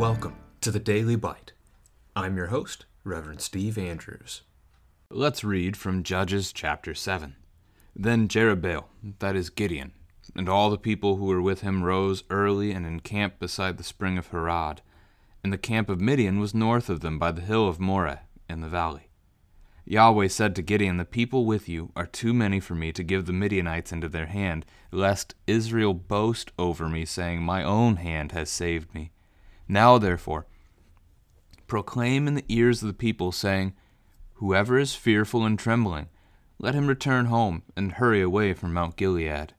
Welcome to the Daily Bite. I'm your host, Reverend Steve Andrews. Let's read from Judges chapter 7. Then Jerubbaal, that is Gideon, and all the people who were with him rose early and encamped beside the spring of Harod. And the camp of Midian was north of them by the hill of Moreh in the valley. Yahweh said to Gideon, The people with you are too many for me to give the Midianites into their hand, lest Israel boast over me, saying, My own hand has saved me. Now, therefore, proclaim in the ears of the people, saying, Whoever is fearful and trembling, let him return home and hurry away from Mount Gilead.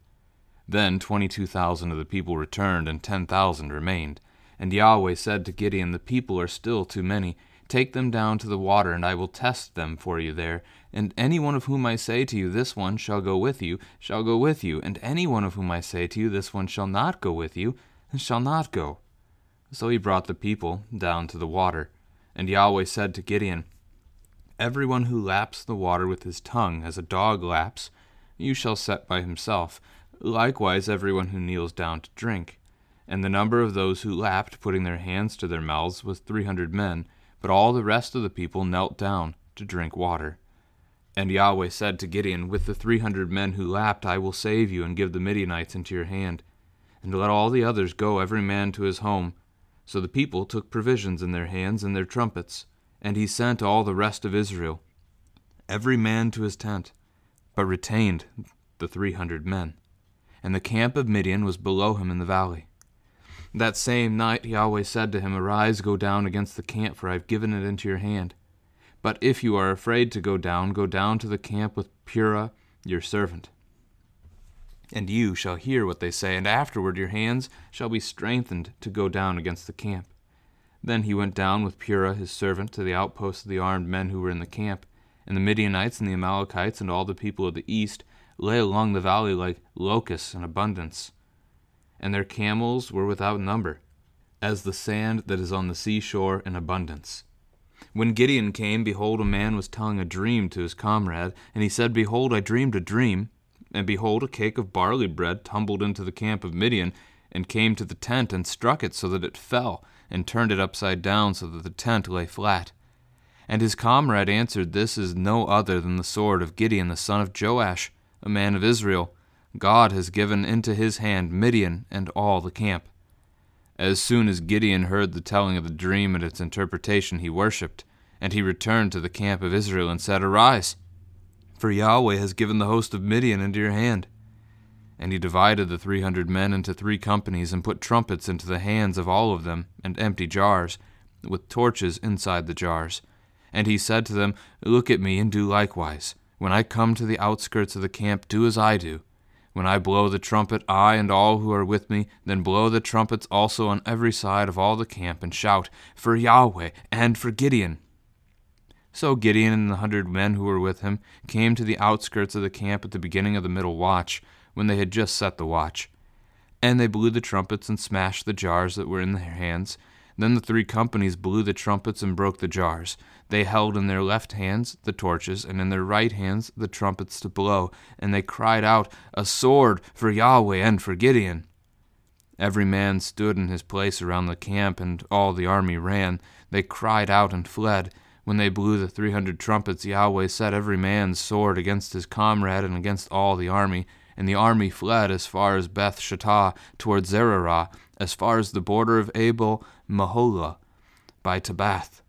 Then twenty two thousand of the people returned, and ten thousand remained. And Yahweh said to Gideon, The people are still too many. Take them down to the water, and I will test them for you there. And any one of whom I say to you, This one shall go with you, shall go with you. And any one of whom I say to you, This one shall not go with you, shall not go. So he brought the people down to the water. And Yahweh said to Gideon, Everyone who laps the water with his tongue, as a dog laps, you shall set by himself. Likewise, everyone who kneels down to drink. And the number of those who lapped, putting their hands to their mouths, was three hundred men but all the rest of the people knelt down to drink water. And Yahweh said to Gideon, With the three hundred men who lapped, I will save you and give the Midianites into your hand. And let all the others go, every man to his home. So the people took provisions in their hands and their trumpets. And he sent all the rest of Israel, every man to his tent, but retained the three hundred men. And the camp of Midian was below him in the valley. That same night Yahweh said to him, Arise, go down against the camp, for I have given it into your hand. But if you are afraid to go down, go down to the camp with Purah your servant. And you shall hear what they say, and afterward your hands shall be strengthened to go down against the camp. Then he went down with Purah his servant to the outposts of the armed men who were in the camp. And the Midianites and the Amalekites and all the people of the east lay along the valley like locusts in abundance and their camels were without number, as the sand that is on the seashore in abundance. When Gideon came, behold, a man was telling a dream to his comrade, and he said, Behold, I dreamed a dream, and behold, a cake of barley bread tumbled into the camp of Midian, and came to the tent, and struck it so that it fell, and turned it upside down so that the tent lay flat. And his comrade answered, This is no other than the sword of Gideon the son of Joash, a man of Israel. God has given into his hand Midian and all the camp. As soon as Gideon heard the telling of the dream and its interpretation, he worshipped, and he returned to the camp of Israel and said, Arise, for Yahweh has given the host of Midian into your hand. And he divided the three hundred men into three companies, and put trumpets into the hands of all of them, and empty jars, with torches inside the jars. And he said to them, Look at me, and do likewise. When I come to the outskirts of the camp, do as I do when I blow the trumpet, I and all who are with me, then blow the trumpets also on every side of all the camp, and shout, For Yahweh and for Gideon. So Gideon and the hundred men who were with him came to the outskirts of the camp at the beginning of the middle watch, when they had just set the watch. And they blew the trumpets and smashed the jars that were in their hands. Then the three companies blew the trumpets and broke the jars. They held in their left hands the torches, and in their right hands the trumpets to blow, and they cried out, A sword for Yahweh and for Gideon. Every man stood in his place around the camp, and all the army ran. They cried out and fled. When they blew the three hundred trumpets, Yahweh set every man's sword against his comrade and against all the army. And the army fled as far as Beth Shittah toward Zererah, as far as the border of Abel Meholah by Tabbath.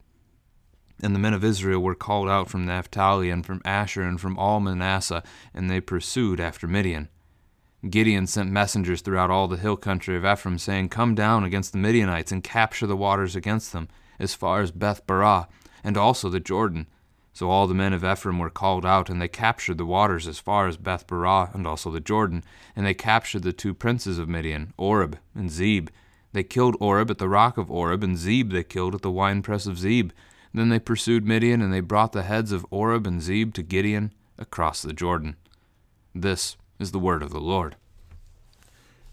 And the men of Israel were called out from Naphtali and from Asher and from all Manasseh, and they pursued after Midian. Gideon sent messengers throughout all the hill country of Ephraim, saying, Come down against the Midianites and capture the waters against them, as far as Beth Barah, and also the Jordan. So all the men of Ephraim were called out, and they captured the waters as far as Beth Barah, and also the Jordan. And they captured the two princes of Midian, Oreb and Zeb. They killed Oreb at the rock of Oreb, and Zeb they killed at the winepress of Zeb. Then they pursued Midian, and they brought the heads of Oreb and Zeb to Gideon across the Jordan. This is the word of the Lord.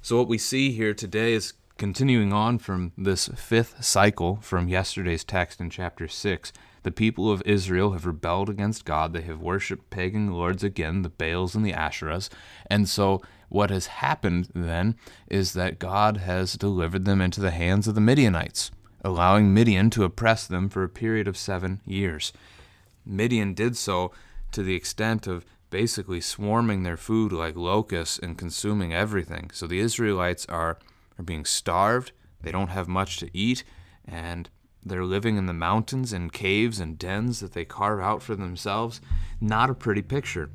So, what we see here today is continuing on from this fifth cycle from yesterday's text in chapter 6. The people of Israel have rebelled against God. They have worshiped pagan lords again, the Baals and the Asherahs. And so, what has happened then is that God has delivered them into the hands of the Midianites allowing Midian to oppress them for a period of seven years. Midian did so to the extent of basically swarming their food like locusts and consuming everything. So the Israelites are, are being starved, they don't have much to eat, and they're living in the mountains and caves and dens that they carve out for themselves. Not a pretty picture.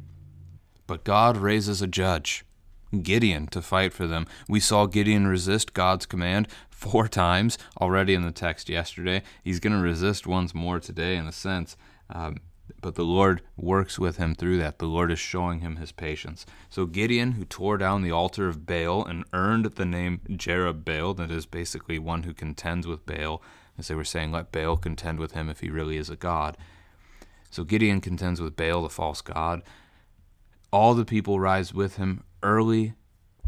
But God raises a judge, Gideon, to fight for them. We saw Gideon resist God's command four times already in the text yesterday. He's going to resist once more today, in a sense. Um, but the Lord works with him through that. The Lord is showing him his patience. So Gideon, who tore down the altar of Baal and earned the name Jerubbaal, that is basically one who contends with Baal, as they were saying, let Baal contend with him if he really is a god. So Gideon contends with Baal, the false god. All the people rise with him early.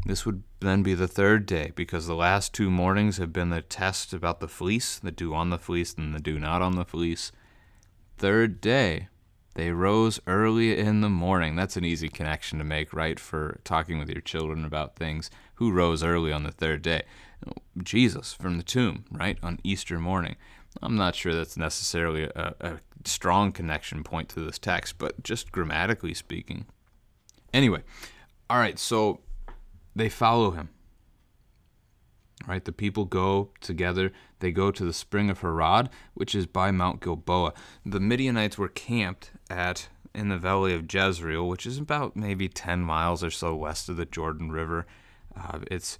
This would then be the third day, because the last two mornings have been the test about the fleece, the dew on the fleece and the dew not on the fleece. Third day, they rose early in the morning. That's an easy connection to make, right? For talking with your children about things. Who rose early on the third day? Jesus from the tomb, right? On Easter morning. I'm not sure that's necessarily a, a strong connection point to this text, but just grammatically speaking. Anyway, all right, so they follow him. Right, the people go together. They go to the spring of Harod, which is by Mount Gilboa. The Midianites were camped at in the valley of Jezreel, which is about maybe 10 miles or so west of the Jordan River. Uh, it's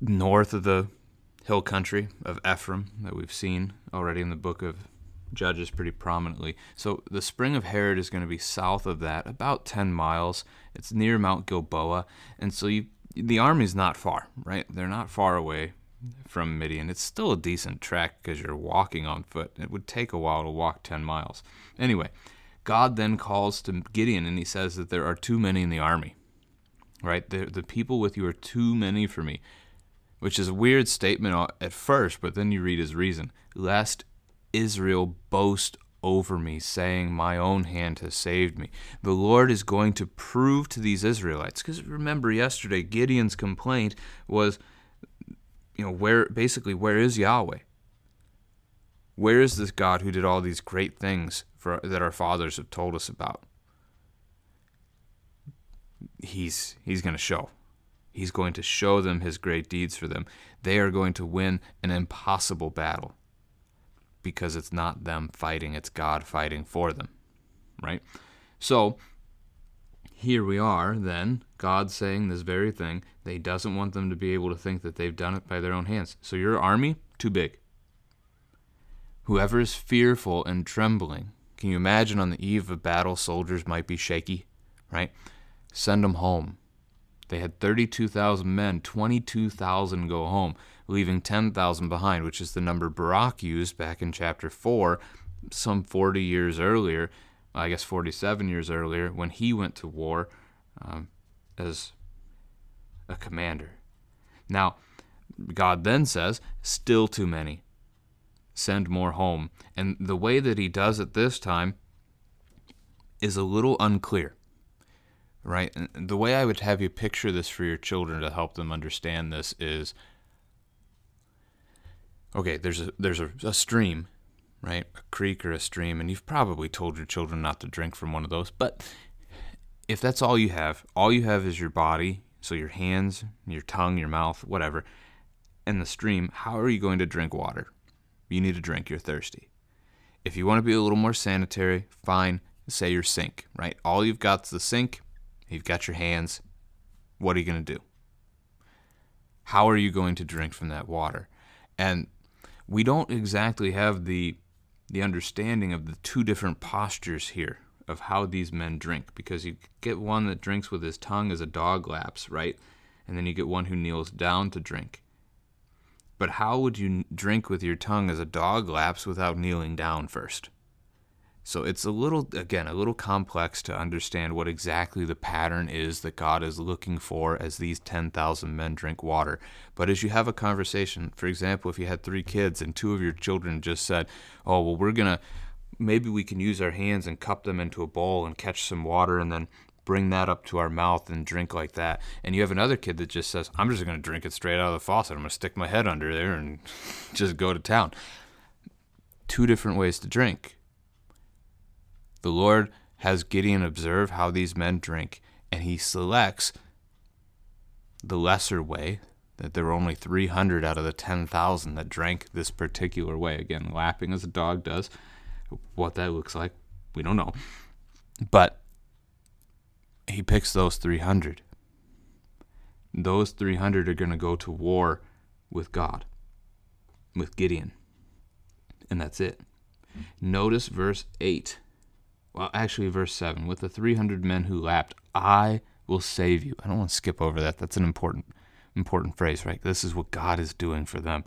north of the hill country of Ephraim that we've seen already in the book of Judges pretty prominently. So the spring of Harod is going to be south of that, about 10 miles. It's near Mount Gilboa. And so you, the army's not far, right? They're not far away from Midian. It's still a decent trek because you're walking on foot. It would take a while to walk 10 miles. Anyway, God then calls to Gideon and he says that there are too many in the army, right? The, the people with you are too many for me which is a weird statement at first, but then you read his reason. Lest Israel boast over me, saying, My own hand has saved me. The Lord is going to prove to these Israelites, because remember yesterday, Gideon's complaint was, you know, where basically, where is Yahweh? Where is this God who did all these great things for, that our fathers have told us about? He's he's going to show. He's going to show them his great deeds for them. They are going to win an impossible battle because it's not them fighting, it's God fighting for them. Right? So, here we are then, God saying this very thing. They doesn't want them to be able to think that they've done it by their own hands. So, your army, too big. Whoever is fearful and trembling, can you imagine on the eve of battle, soldiers might be shaky, right? Send them home. They had 32,000 men, 22,000 go home, leaving 10,000 behind, which is the number Barak used back in chapter 4, some 40 years earlier, I guess 47 years earlier, when he went to war um, as a commander. Now, God then says, still too many. Send more home. And the way that he does it this time is a little unclear right? And the way I would have you picture this for your children to help them understand this is okay, there's a there's a, a, stream, right? A creek or a stream, and you've probably told your children not to drink from one of those, but if that's all you have, all you have is your body, so your hands, your tongue, your mouth, whatever, and the stream, how are you going to drink water? You need to drink, you're thirsty. If you want to be a little more sanitary, fine, say your sink, right? All you've got is the sink, You've got your hands. What are you going to do? How are you going to drink from that water? And we don't exactly have the the understanding of the two different postures here of how these men drink because you get one that drinks with his tongue as a dog laps, right? And then you get one who kneels down to drink. But how would you drink with your tongue as a dog laps without kneeling down first? So it's a little, again, a little complex to understand what exactly the pattern is that God is looking for as these 10,000 men drink water. But as you have a conversation, for example, if you had three kids and two of your children just said, Oh, well, we're going to, maybe we can use our hands and cup them into a bowl and catch some water and then bring that up to our mouth and drink like that. And you have another kid that just says, I'm just going to drink it straight out of the faucet. I'm going to stick my head under there and just go to town. Two different ways to drink. The Lord has Gideon observe how these men drink, and he selects the lesser way, that there were only 300 out of the 10,000 that drank this particular way. Again, lapping as a dog does. What that looks like, we don't know. But he picks those 300. Those 300 are going to go to war with God, with Gideon. And that's it. Notice verse 8. Well, actually, verse 7. With the 300 men who lapped, I will save you. I don't want to skip over that. That's an important important phrase, right? This is what God is doing for them.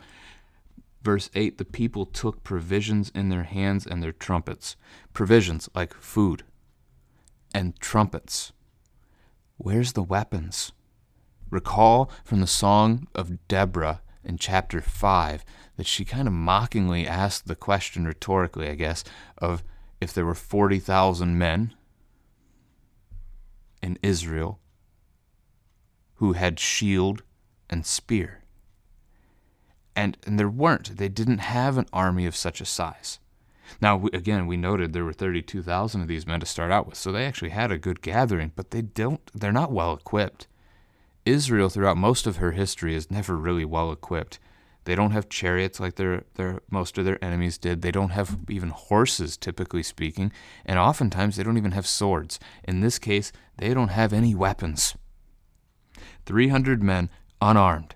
Verse 8 The people took provisions in their hands and their trumpets. Provisions like food and trumpets. Where's the weapons? Recall from the song of Deborah in chapter 5 that she kind of mockingly asked the question, rhetorically, I guess, of if there were 40,000 men in Israel who had shield and spear. And, and there weren't. They didn't have an army of such a size. Now, we, again, we noted there were 32,000 of these men to start out with, so they actually had a good gathering, but they don't, they're not well equipped. Israel, throughout most of her history, is never really well equipped. They don't have chariots like their, their most of their enemies did. They don't have even horses, typically speaking, and oftentimes they don't even have swords. In this case, they don't have any weapons. 300 men unarmed.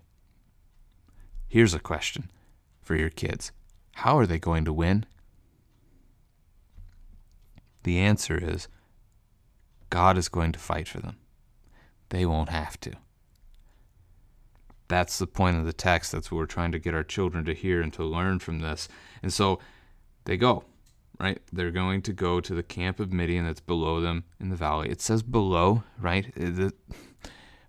Here's a question for your kids How are they going to win? The answer is God is going to fight for them. They won't have to. That's the point of the text. That's what we're trying to get our children to hear and to learn from this. And so they go, right? They're going to go to the camp of Midian that's below them in the valley. It says below, right? The,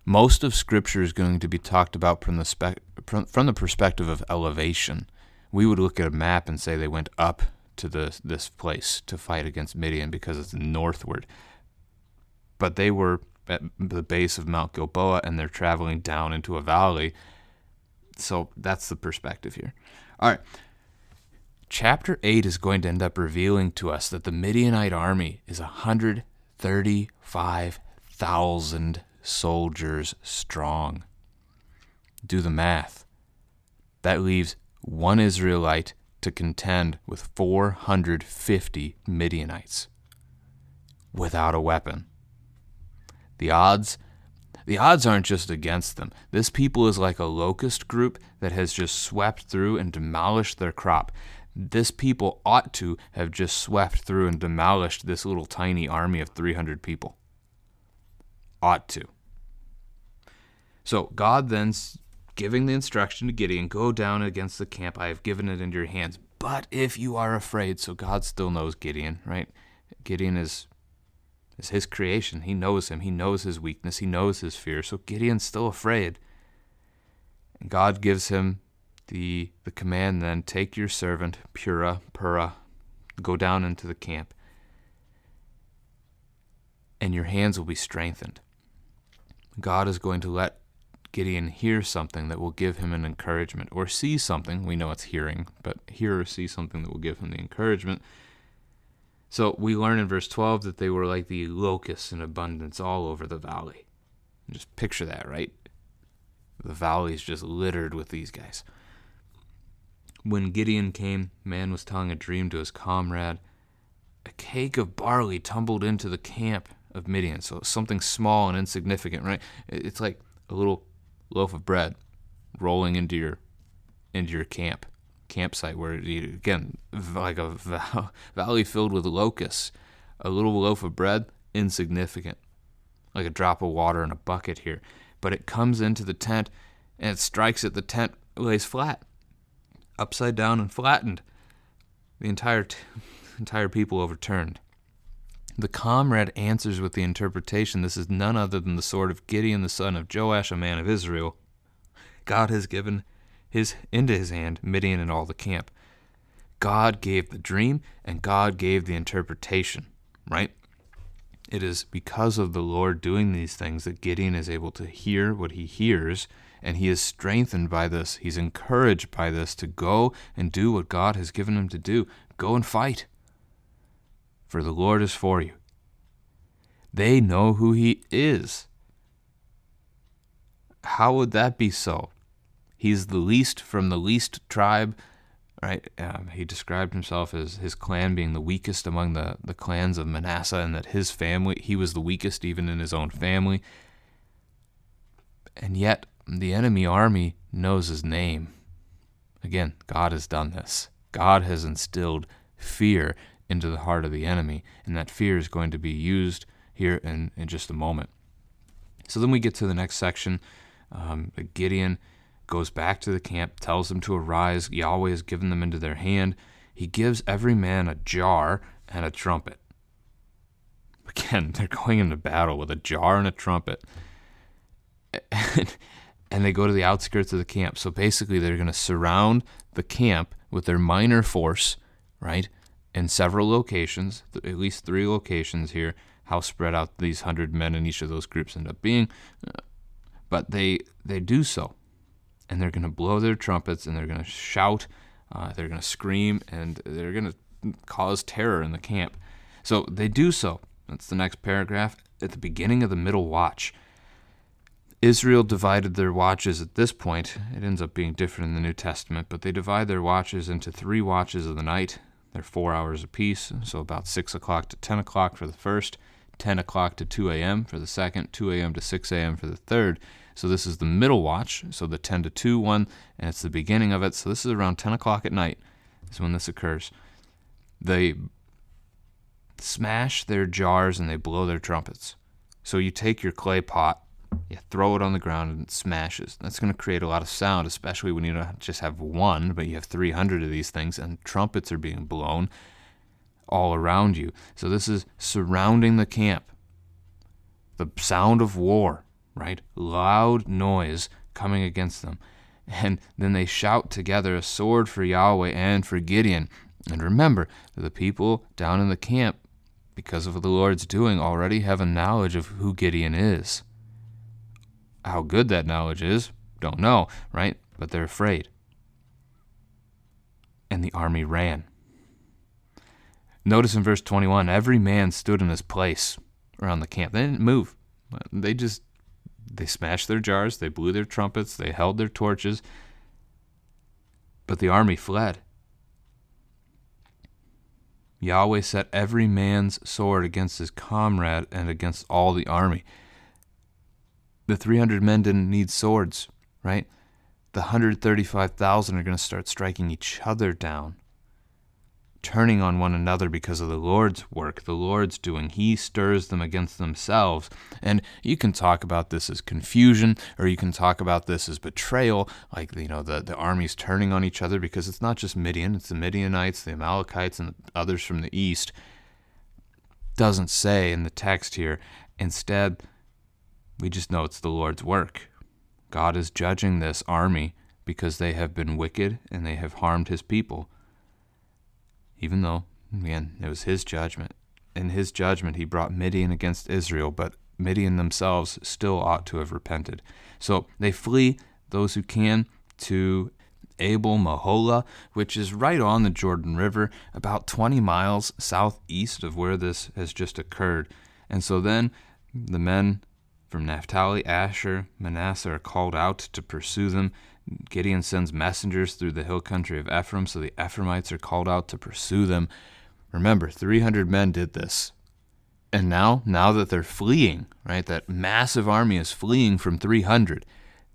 most of Scripture is going to be talked about from the from the perspective of elevation. We would look at a map and say they went up to the, this place to fight against Midian because it's northward. But they were at the base of Mount Gilboa and they're traveling down into a valley. So that's the perspective here. All right. Chapter 8 is going to end up revealing to us that the Midianite army is 135,000 soldiers strong. Do the math. That leaves one Israelite to contend with 450 Midianites without a weapon. The odds the odds aren't just against them. This people is like a locust group that has just swept through and demolished their crop. This people ought to have just swept through and demolished this little tiny army of 300 people ought to. So God then's giving the instruction to Gideon, go down against the camp. I have given it into your hands. But if you are afraid, so God still knows Gideon, right? Gideon is is his creation. He knows him. He knows his weakness. He knows his fear. So Gideon's still afraid. And God gives him the the command then take your servant Purah, Purah, go down into the camp and your hands will be strengthened. God is going to let Gideon hear something that will give him an encouragement, or see something, we know it's hearing, but hear or see something that will give him the encouragement. So we learn in verse 12 that they were like the locusts in abundance all over the valley. Just picture that, right? The valley is just littered with these guys. When Gideon came, man was telling a dream to his comrade. A cake of barley tumbled into the camp of Midian. So something small and insignificant, right? It's like a little loaf of bread rolling into your into your camp campsite where again like a valley filled with locusts a little loaf of bread insignificant like a drop of water in a bucket here. But it comes into the tent and it strikes at the tent lays flat upside down and flattened. The entire t- entire people overturned. The comrade answers with the interpretation this is none other than the sword of Gideon the son of Joash, a man of Israel. God has given his into his hand Midian and all the camp. God gave the dream and God gave the interpretation, right? It is because of the Lord doing these things that Gideon is able to hear what he hears, and he is strengthened by this. He's encouraged by this to go and do what God has given him to do. Go and fight, for the Lord is for you. They know who he is. How would that be so? He's the least from the least tribe right? Um, he described himself as his clan being the weakest among the, the clans of Manasseh, and that his family, he was the weakest even in his own family. And yet, the enemy army knows his name. Again, God has done this. God has instilled fear into the heart of the enemy, and that fear is going to be used here in, in just a moment. So then we get to the next section. Um, Gideon goes back to the camp, tells them to arise. Yahweh has given them into their hand. He gives every man a jar and a trumpet. Again, they're going into battle with a jar and a trumpet. And, and they go to the outskirts of the camp. So basically, they're going to surround the camp with their minor force, right? In several locations, at least three locations here, how spread out these hundred men in each of those groups end up being. Uh, but they they do so and they're going to blow their trumpets and they're going to shout, uh, they're going to scream, and they're going to cause terror in the camp. So they do so. That's the next paragraph. At the beginning of the middle watch, Israel divided their watches at this point. It ends up being different in the New Testament, but they divide their watches into three watches of the night. They're four hours apiece, so about 6 o'clock to 10 o'clock for the first, 10 o'clock to 2 a.m. for the second, 2 a.m. to 6 a.m. for the third, so this is the middle watch, so the 10 to 2 one, and it's the beginning of it. So this is around 10 o'clock at night is when this occurs. They smash their jars and they blow their trumpets. So you take your clay pot, you throw it on the ground and it smashes. That's going to create a lot of sound, especially when you don't just have one, but you have 300 of these things and trumpets are being blown all around you. So this is surrounding the camp. The sound of war right? Loud noise coming against them. And then they shout together a sword for Yahweh and for Gideon. And remember the people down in the camp, because of the Lord's doing, already have a knowledge of who Gideon is. How good that knowledge is, don't know, right? But they're afraid. And the army ran. Notice in verse 21 every man stood in his place around the camp. They didn't move, they just they smashed their jars, they blew their trumpets, they held their torches, but the army fled. Yahweh set every man's sword against his comrade and against all the army. The 300 men didn't need swords, right? The 135,000 are going to start striking each other down turning on one another because of the Lord's work, the Lord's doing. He stirs them against themselves. And you can talk about this as confusion, or you can talk about this as betrayal, like, you know, the, the armies turning on each other because it's not just Midian, it's the Midianites, the Amalekites, and others from the east. Doesn't say in the text here. Instead, we just know it's the Lord's work. God is judging this army because they have been wicked and they have harmed his people even though, again, it was his judgment. In his judgment, he brought Midian against Israel, but Midian themselves still ought to have repented. So they flee, those who can, to Abel Meholah, which is right on the Jordan River, about 20 miles southeast of where this has just occurred. And so then the men from Naphtali, Asher, Manasseh are called out to pursue them. Gideon sends messengers through the hill country of Ephraim, so the Ephraimites are called out to pursue them. Remember, 300 men did this. And now, now that they're fleeing, right, that massive army is fleeing from 300,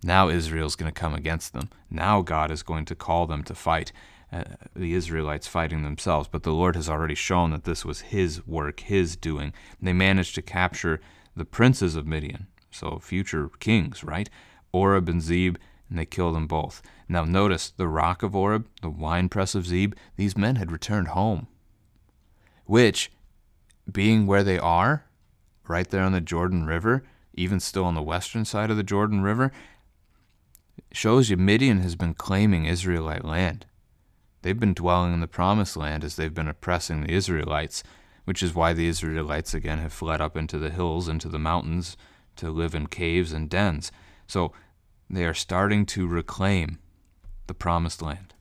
now Israel's going to come against them. Now God is going to call them to fight. Uh, the Israelites fighting themselves, but the Lord has already shown that this was His work, His doing. They managed to capture the princes of Midian, so future kings, right? Oreb and Zeb and they killed them both. Now, notice the rock of Oreb, the winepress of Zeb, these men had returned home, which, being where they are, right there on the Jordan River, even still on the western side of the Jordan River, shows you Midian has been claiming Israelite land. They've been dwelling in the promised land as they've been oppressing the Israelites. which is why the Israelites again have fled up into the hills, into the mountains, to live in caves and dens. So they are starting to reclaim the promised land.